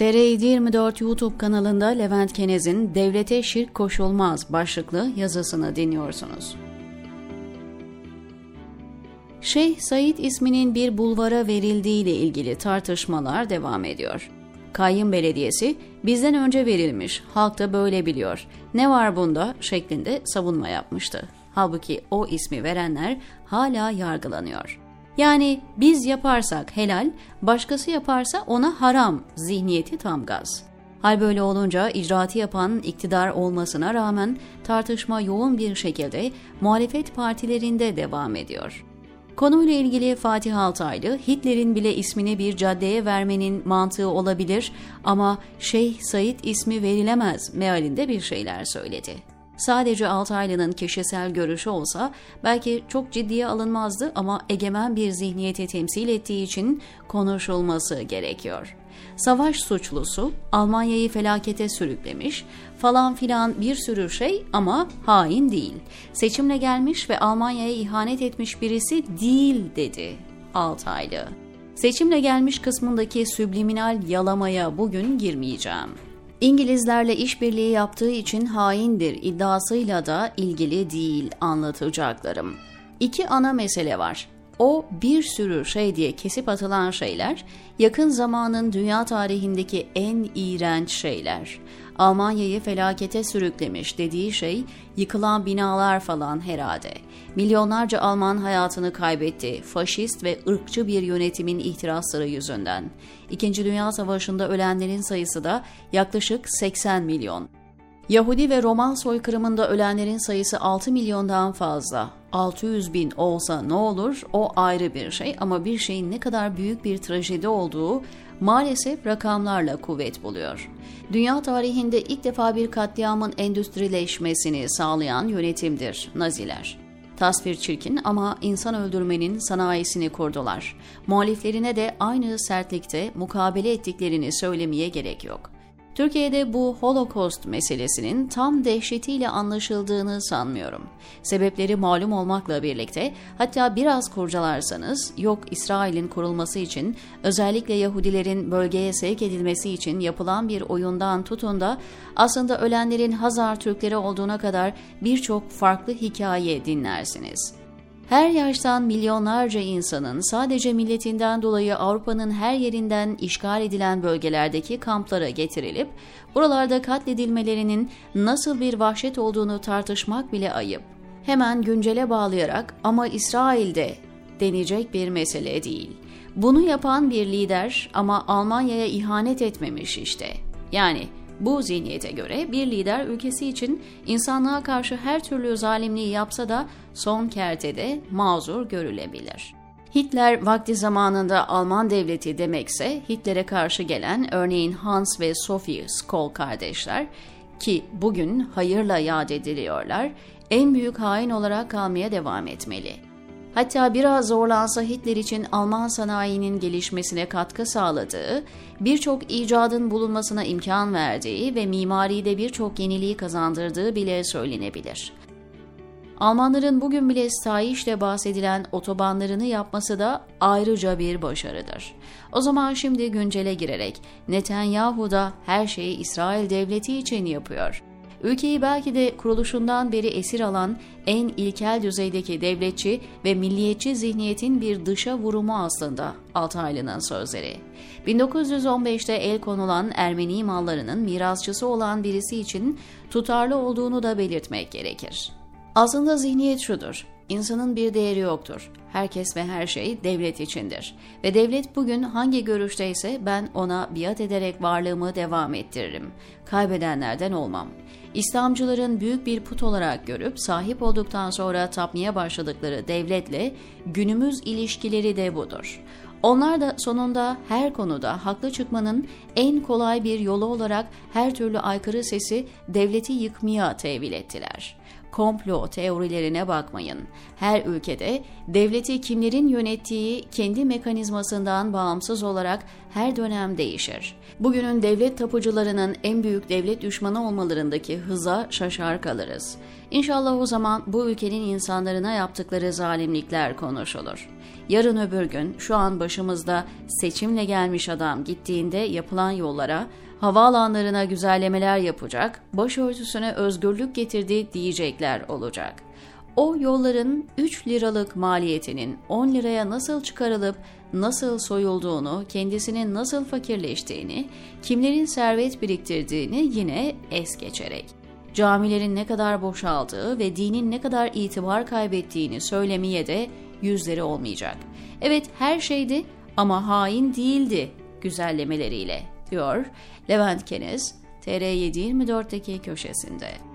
tr 24 YouTube kanalında Levent Kenez'in Devlete Şirk Koşulmaz başlıklı yazısını dinliyorsunuz. Şeyh Said isminin bir bulvara verildiği ile ilgili tartışmalar devam ediyor. Kayyım Belediyesi bizden önce verilmiş, halk da böyle biliyor. Ne var bunda şeklinde savunma yapmıştı. Halbuki o ismi verenler hala yargılanıyor. Yani biz yaparsak helal, başkası yaparsa ona haram zihniyeti tam gaz. Hal böyle olunca icraatı yapan iktidar olmasına rağmen tartışma yoğun bir şekilde muhalefet partilerinde devam ediyor. Konuyla ilgili Fatih Altaylı, Hitler'in bile ismini bir caddeye vermenin mantığı olabilir ama Şeyh Said ismi verilemez mealinde bir şeyler söyledi sadece Altaylı'nın kişisel görüşü olsa belki çok ciddiye alınmazdı ama egemen bir zihniyeti temsil ettiği için konuşulması gerekiyor. Savaş suçlusu Almanya'yı felakete sürüklemiş falan filan bir sürü şey ama hain değil. Seçimle gelmiş ve Almanya'ya ihanet etmiş birisi değil dedi Altaylı. Seçimle gelmiş kısmındaki sübliminal yalamaya bugün girmeyeceğim. İngilizlerle işbirliği yaptığı için haindir iddiasıyla da ilgili değil anlatacaklarım. İki ana mesele var. O bir sürü şey diye kesip atılan şeyler, yakın zamanın dünya tarihindeki en iğrenç şeyler. Almanya'yı felakete sürüklemiş dediği şey yıkılan binalar falan herhalde. Milyonlarca Alman hayatını kaybetti faşist ve ırkçı bir yönetimin ihtirasları yüzünden. İkinci Dünya Savaşı'nda ölenlerin sayısı da yaklaşık 80 milyon. Yahudi ve Roman soykırımında ölenlerin sayısı 6 milyondan fazla. 600 bin olsa ne olur o ayrı bir şey ama bir şeyin ne kadar büyük bir trajedi olduğu maalesef rakamlarla kuvvet buluyor. Dünya tarihinde ilk defa bir katliamın endüstrileşmesini sağlayan yönetimdir Naziler. Tasvir çirkin ama insan öldürmenin sanayisini kurdular. Muhaliflerine de aynı sertlikte mukabele ettiklerini söylemeye gerek yok. Türkiye'de bu Holocaust meselesinin tam dehşetiyle anlaşıldığını sanmıyorum. Sebepleri malum olmakla birlikte hatta biraz kurcalarsanız yok İsrail'in kurulması için özellikle Yahudilerin bölgeye sevk edilmesi için yapılan bir oyundan tutun da aslında ölenlerin Hazar Türkleri olduğuna kadar birçok farklı hikaye dinlersiniz. Her yaştan milyonlarca insanın sadece milletinden dolayı Avrupa'nın her yerinden işgal edilen bölgelerdeki kamplara getirilip buralarda katledilmelerinin nasıl bir vahşet olduğunu tartışmak bile ayıp. Hemen güncele bağlayarak ama İsrail'de denecek bir mesele değil. Bunu yapan bir lider ama Almanya'ya ihanet etmemiş işte. Yani bu zihniyete göre bir lider ülkesi için insanlığa karşı her türlü zalimliği yapsa da son kertede mazur görülebilir. Hitler vakti zamanında Alman devleti demekse Hitler'e karşı gelen örneğin Hans ve Sophie Skoll kardeşler ki bugün hayırla yad ediliyorlar, en büyük hain olarak kalmaya devam etmeli. Hatta biraz zorlansa Hitler için Alman sanayinin gelişmesine katkı sağladığı, birçok icadın bulunmasına imkan verdiği ve mimaride birçok yeniliği kazandırdığı bile söylenebilir. Almanların bugün bile sayişle bahsedilen otobanlarını yapması da ayrıca bir başarıdır. O zaman şimdi güncele girerek Netanyahu da her şeyi İsrail devleti için yapıyor. Ülkeyi belki de kuruluşundan beri esir alan en ilkel düzeydeki devletçi ve milliyetçi zihniyetin bir dışa vurumu aslında Altaylı'nın sözleri. 1915'te el konulan Ermeni mallarının mirasçısı olan birisi için tutarlı olduğunu da belirtmek gerekir. Aslında zihniyet şudur. İnsanın bir değeri yoktur. Herkes ve her şey devlet içindir. Ve devlet bugün hangi görüşteyse ben ona biat ederek varlığımı devam ettiririm. Kaybedenlerden olmam. İslamcıların büyük bir put olarak görüp sahip olduktan sonra tapmaya başladıkları devletle günümüz ilişkileri de budur. Onlar da sonunda her konuda haklı çıkmanın en kolay bir yolu olarak her türlü aykırı sesi devleti yıkmaya tevil ettiler. Komplo teorilerine bakmayın. Her ülkede devleti kimlerin yönettiği kendi mekanizmasından bağımsız olarak her dönem değişir. Bugünün devlet tapucularının en büyük devlet düşmanı olmalarındaki hıza şaşar kalırız. İnşallah o zaman bu ülkenin insanlarına yaptıkları zalimlikler konuşulur. Yarın öbür gün şu an başımızda seçimle gelmiş adam gittiğinde yapılan yollara, havaalanlarına güzellemeler yapacak, başörtüsüne özgürlük getirdi diyecekler olacak. O yolların 3 liralık maliyetinin 10 liraya nasıl çıkarılıp nasıl soyulduğunu, kendisinin nasıl fakirleştiğini, kimlerin servet biriktirdiğini yine es geçerek camilerin ne kadar boşaldığı ve dinin ne kadar itibar kaybettiğini söylemeye de yüzleri olmayacak. Evet her şeydi ama hain değildi güzellemeleriyle diyor Levent Keniz TR724'deki köşesinde.